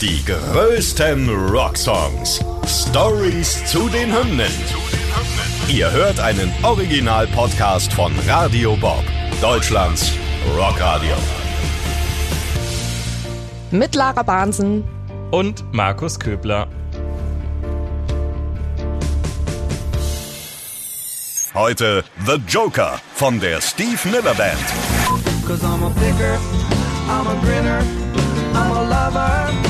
Die größten Rocksongs. Stories zu den Hymnen. Ihr hört einen Original-Podcast von Radio Bob, Deutschlands Rockradio. Mit Lara Bahnsen und Markus Köbler. Heute The Joker von der Steve Miller Band. Cause I'm a picker, I'm a grinner, I'm a lover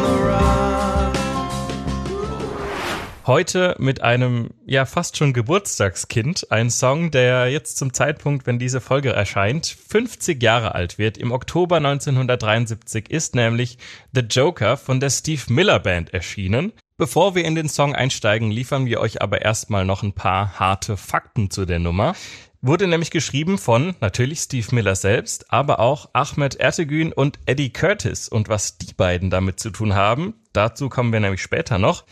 Heute mit einem ja fast schon Geburtstagskind, ein Song, der jetzt zum Zeitpunkt, wenn diese Folge erscheint, 50 Jahre alt wird. Im Oktober 1973 ist nämlich The Joker von der Steve Miller Band erschienen. Bevor wir in den Song einsteigen, liefern wir euch aber erstmal noch ein paar harte Fakten zu der Nummer. Wurde nämlich geschrieben von natürlich Steve Miller selbst, aber auch Ahmed Ertegün und Eddie Curtis. Und was die beiden damit zu tun haben, dazu kommen wir nämlich später noch.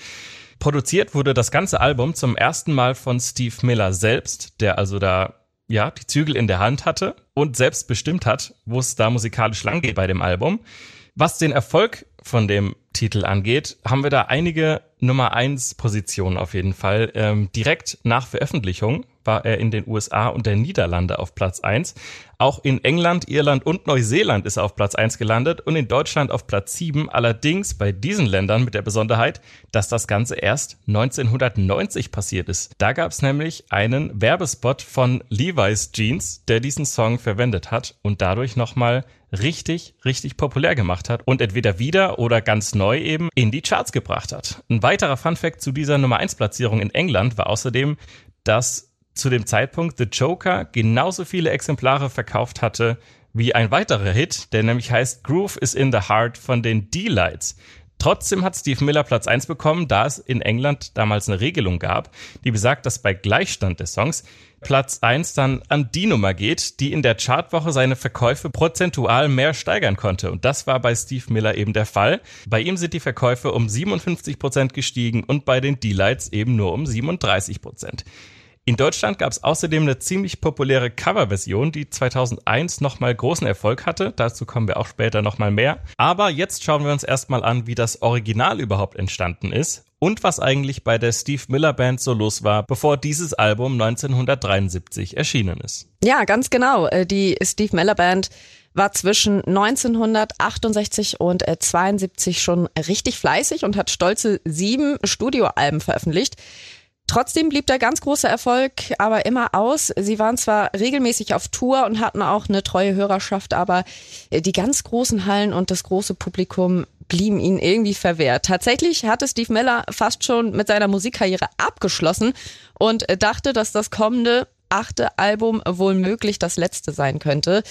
Produziert wurde das ganze Album zum ersten Mal von Steve Miller selbst, der also da ja die Zügel in der Hand hatte und selbst bestimmt hat, wo es da musikalisch lang geht bei dem Album. Was den Erfolg von dem Titel angeht, haben wir da einige Nummer eins Positionen auf jeden Fall. Ähm, direkt nach Veröffentlichung war er in den USA und der Niederlande auf Platz eins. Auch in England, Irland und Neuseeland ist er auf Platz eins gelandet und in Deutschland auf Platz sieben. Allerdings bei diesen Ländern mit der Besonderheit, dass das Ganze erst 1990 passiert ist. Da gab es nämlich einen Werbespot von Levi's Jeans, der diesen Song verwendet hat und dadurch nochmal richtig, richtig populär gemacht hat und entweder wieder oder ganz neu eben in die Charts gebracht hat. Ein weiterer Funfact zu dieser Nummer 1 Platzierung in England war außerdem, dass zu dem Zeitpunkt The Joker genauso viele Exemplare verkauft hatte wie ein weiterer Hit, der nämlich heißt Groove is in the Heart von den D-Lights. Trotzdem hat Steve Miller Platz 1 bekommen, da es in England damals eine Regelung gab, die besagt, dass bei Gleichstand der Songs Platz 1 dann an die Nummer geht, die in der Chartwoche seine Verkäufe prozentual mehr steigern konnte. Und das war bei Steve Miller eben der Fall. Bei ihm sind die Verkäufe um 57 Prozent gestiegen und bei den D-Lights eben nur um 37 Prozent. In Deutschland gab es außerdem eine ziemlich populäre Coverversion, die 2001 nochmal großen Erfolg hatte. Dazu kommen wir auch später nochmal mehr. Aber jetzt schauen wir uns erstmal an, wie das Original überhaupt entstanden ist und was eigentlich bei der Steve Miller Band so los war, bevor dieses Album 1973 erschienen ist. Ja, ganz genau. Äh, die Steve Miller Band war zwischen 1968 und 72 schon richtig fleißig und hat stolze sieben Studioalben veröffentlicht. Trotzdem blieb der ganz große Erfolg aber immer aus. Sie waren zwar regelmäßig auf Tour und hatten auch eine treue Hörerschaft, aber die ganz großen Hallen und das große Publikum blieben ihnen irgendwie verwehrt. Tatsächlich hatte Steve Miller fast schon mit seiner Musikkarriere abgeschlossen und dachte, dass das kommende achte Album wohl möglich das letzte sein könnte.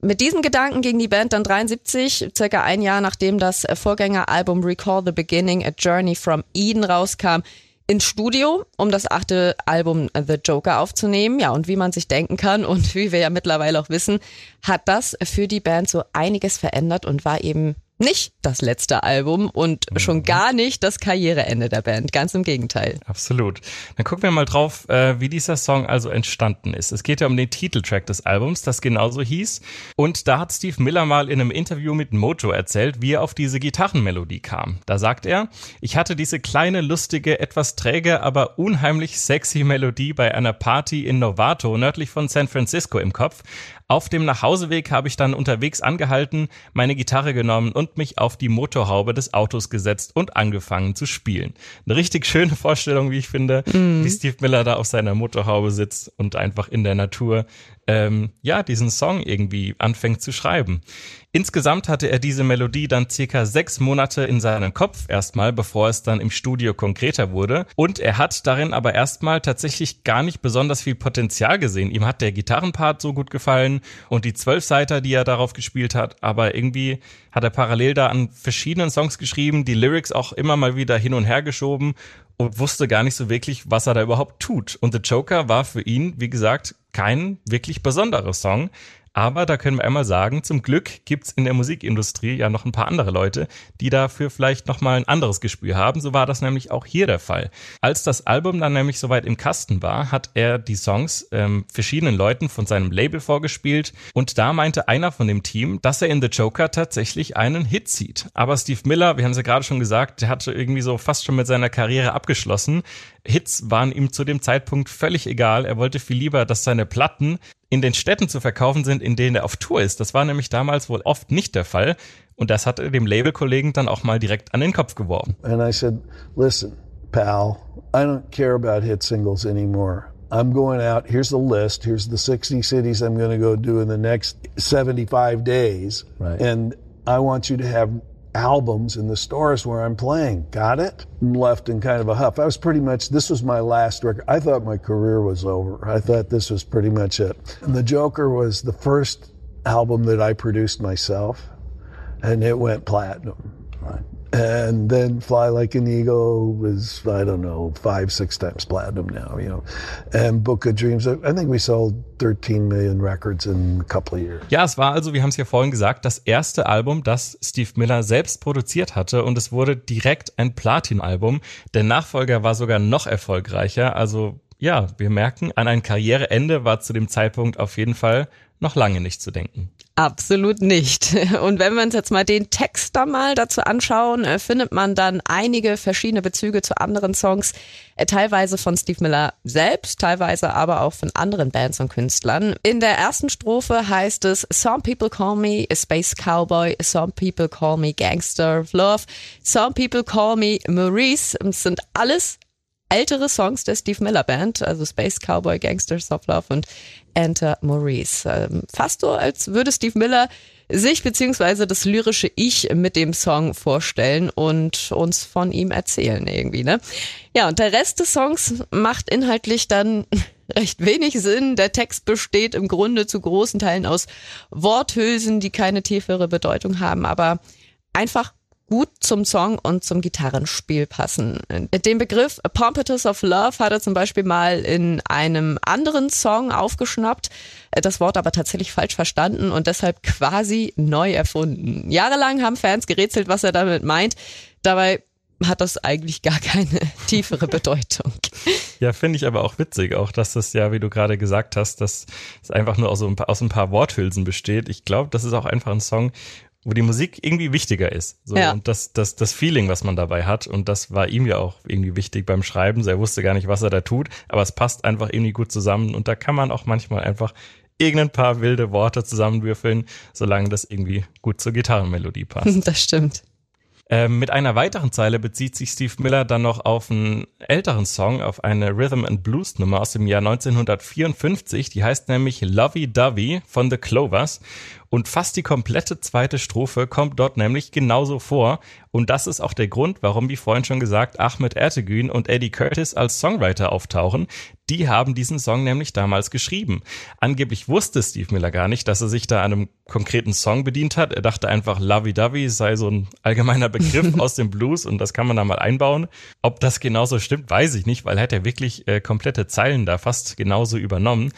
Mit diesem Gedanken ging die Band dann 73, circa ein Jahr nachdem das Vorgängeralbum Recall the Beginning, A Journey from Eden rauskam, ins Studio, um das achte Album The Joker aufzunehmen. Ja, und wie man sich denken kann und wie wir ja mittlerweile auch wissen, hat das für die Band so einiges verändert und war eben nicht das letzte Album und mhm. schon gar nicht das Karriereende der Band. Ganz im Gegenteil. Absolut. Dann gucken wir mal drauf, äh, wie dieser Song also entstanden ist. Es geht ja um den Titeltrack des Albums, das genauso hieß. Und da hat Steve Miller mal in einem Interview mit Mojo erzählt, wie er auf diese Gitarrenmelodie kam. Da sagt er, ich hatte diese kleine, lustige, etwas träge, aber unheimlich sexy Melodie bei einer Party in Novato, nördlich von San Francisco im Kopf. Auf dem Nachhauseweg habe ich dann unterwegs angehalten, meine Gitarre genommen und mich auf die Motorhaube des Autos gesetzt und angefangen zu spielen. Eine richtig schöne Vorstellung, wie ich finde, mm. wie Steve Miller da auf seiner Motorhaube sitzt und einfach in der Natur ähm, ja, diesen Song irgendwie anfängt zu schreiben. Insgesamt hatte er diese Melodie dann circa sechs Monate in seinem Kopf erstmal, bevor es dann im Studio konkreter wurde. Und er hat darin aber erstmal tatsächlich gar nicht besonders viel Potenzial gesehen. Ihm hat der Gitarrenpart so gut gefallen und die Zwölfseiter, die er darauf gespielt hat. Aber irgendwie hat er parallel da an verschiedenen Songs geschrieben, die Lyrics auch immer mal wieder hin und her geschoben und wusste gar nicht so wirklich, was er da überhaupt tut. Und The Joker war für ihn, wie gesagt, kein wirklich besonderer Song. Aber da können wir einmal sagen, zum Glück gibt's in der Musikindustrie ja noch ein paar andere Leute, die dafür vielleicht nochmal ein anderes Gespür haben. So war das nämlich auch hier der Fall. Als das Album dann nämlich soweit im Kasten war, hat er die Songs ähm, verschiedenen Leuten von seinem Label vorgespielt und da meinte einer von dem Team, dass er in The Joker tatsächlich einen Hit sieht. Aber Steve Miller, wir haben es ja gerade schon gesagt, der hatte irgendwie so fast schon mit seiner Karriere abgeschlossen. Hits waren ihm zu dem Zeitpunkt völlig egal. Er wollte viel lieber, dass seine Platten in den Städten zu verkaufen sind, in denen er auf Tour ist. Das war nämlich damals wohl oft nicht der Fall. Und das hat er dem Labelkollegen dann auch mal direkt an den Kopf geworfen. And I said, listen, pal, I don't care about hit singles anymore. I'm going out. Here's the list. Here's the 60 cities I'm going to go do in the next 75 days. Right. And I want you to have albums in the stores where I'm playing. Got it? And left in kind of a huff. I was pretty much, this was my last record. I thought my career was over. I thought this was pretty much it. And The Joker was the first album that I produced myself, and it went platinum. Right. And then Fly Like an Eagle was, I don't know, five, six times platinum now, you know. And Book of Dreams, I think we sold 13 million records in a couple of years. Ja, es war also, wir haben es ja vorhin gesagt, das erste Album, das Steve Miller selbst produziert hatte und es wurde direkt ein Platin-Album. Der Nachfolger war sogar noch erfolgreicher. Also ja, wir merken, an ein Karriereende war zu dem Zeitpunkt auf jeden Fall noch lange nicht zu denken. Absolut nicht. Und wenn wir uns jetzt mal den Text da mal dazu anschauen, äh, findet man dann einige verschiedene Bezüge zu anderen Songs, äh, teilweise von Steve Miller selbst, teilweise aber auch von anderen Bands und Künstlern. In der ersten Strophe heißt es, Some people call me a space cowboy, some people call me gangster of love, some people call me Maurice. Es sind alles ältere Songs der Steve Miller Band, also Space Cowboy, Gangsters of Love und Enter Maurice. Ähm, fast so, als würde Steve Miller sich beziehungsweise das lyrische Ich mit dem Song vorstellen und uns von ihm erzählen irgendwie, ne? Ja, und der Rest des Songs macht inhaltlich dann recht wenig Sinn. Der Text besteht im Grunde zu großen Teilen aus Worthülsen, die keine tiefere Bedeutung haben, aber einfach gut zum Song und zum Gitarrenspiel passen. Den Begriff Pompatus of Love hat er zum Beispiel mal in einem anderen Song aufgeschnappt, das Wort aber tatsächlich falsch verstanden und deshalb quasi neu erfunden. Jahrelang haben Fans gerätselt, was er damit meint. Dabei hat das eigentlich gar keine tiefere Bedeutung. Ja, finde ich aber auch witzig, auch dass das ja, wie du gerade gesagt hast, dass es einfach nur aus, ein paar, aus ein paar Worthülsen besteht. Ich glaube, das ist auch einfach ein Song, wo die Musik irgendwie wichtiger ist. So, ja. Und das, das, das Feeling, was man dabei hat. Und das war ihm ja auch irgendwie wichtig beim Schreiben. So, er wusste gar nicht, was er da tut, aber es passt einfach irgendwie gut zusammen. Und da kann man auch manchmal einfach irgendein paar wilde Worte zusammenwürfeln, solange das irgendwie gut zur Gitarrenmelodie passt. Das stimmt. Ähm, mit einer weiteren Zeile bezieht sich Steve Miller dann noch auf einen älteren Song, auf eine Rhythm and Blues Nummer aus dem Jahr 1954. Die heißt nämlich Lovey Dovey von The Clovers. Und fast die komplette zweite Strophe kommt dort nämlich genauso vor. Und das ist auch der Grund, warum, wie vorhin schon gesagt, Ahmed Ertegün und Eddie Curtis als Songwriter auftauchen. Die haben diesen Song nämlich damals geschrieben. Angeblich wusste Steve Miller gar nicht, dass er sich da an einem konkreten Song bedient hat. Er dachte einfach, Lovey-Dovey sei so ein allgemeiner Begriff aus dem Blues und das kann man da mal einbauen. Ob das genauso stimmt, weiß ich nicht, weil er hat ja wirklich äh, komplette Zeilen da fast genauso übernommen.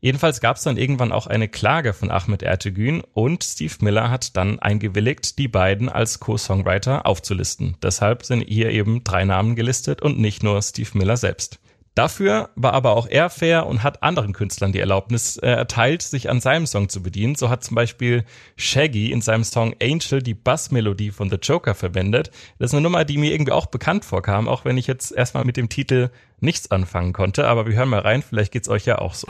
Jedenfalls gab es dann irgendwann auch eine Klage von Ahmed Ertegün und Steve Miller hat dann eingewilligt, die beiden als Co-Songwriter aufzulisten. Deshalb sind hier eben drei Namen gelistet und nicht nur Steve Miller selbst. Dafür war aber auch er fair und hat anderen Künstlern die Erlaubnis äh, erteilt, sich an seinem Song zu bedienen. So hat zum Beispiel Shaggy in seinem Song Angel die Bassmelodie von The Joker verwendet. Das ist eine Nummer, die mir irgendwie auch bekannt vorkam, auch wenn ich jetzt erstmal mit dem Titel nichts anfangen konnte. Aber wir hören mal rein, vielleicht geht's euch ja auch so.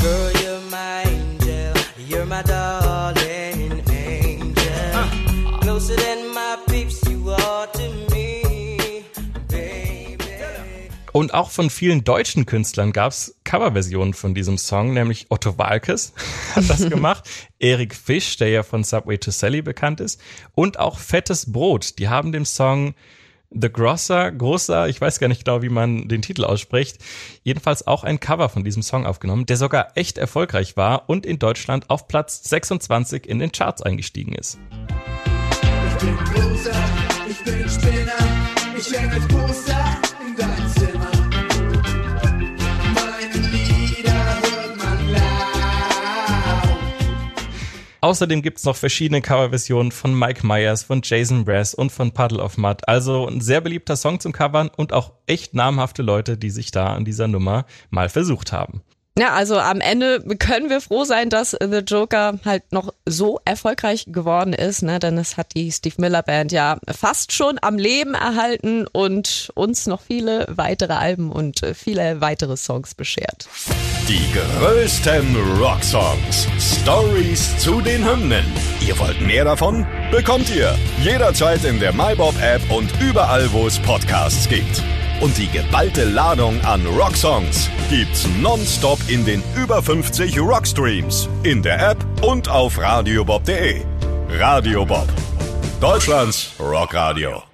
Girl, you're Und auch von vielen deutschen Künstlern gab es Coverversionen von diesem Song, nämlich Otto Walkes hat das gemacht, Erik Fisch, der ja von Subway to Sally bekannt ist, und auch Fettes Brot. Die haben dem Song The Grosser, großer, ich weiß gar nicht genau, wie man den Titel ausspricht, jedenfalls auch ein Cover von diesem Song aufgenommen, der sogar echt erfolgreich war und in Deutschland auf Platz 26 in den Charts eingestiegen ist. Ich bin Loser, ich bin Spinner, ich häng als Außerdem gibt's noch verschiedene Coverversionen von Mike Myers, von Jason Brass und von Puddle of Mud. Also ein sehr beliebter Song zum Covern und auch echt namhafte Leute, die sich da an dieser Nummer mal versucht haben. Ja, also am Ende können wir froh sein, dass The Joker halt noch so erfolgreich geworden ist, ne? denn es hat die Steve Miller Band ja fast schon am Leben erhalten und uns noch viele weitere Alben und äh, viele weitere Songs beschert. Die größten Rocksongs. Stories zu den Hymnen. Ihr wollt mehr davon? Bekommt ihr jederzeit in der MyBob App und überall, wo es Podcasts gibt. Und die geballte Ladung an Rocksongs gibt's nonstop in den über 50 Rockstreams, in der App und auf radiobob.de. Radio Bob. Deutschlands Rockradio.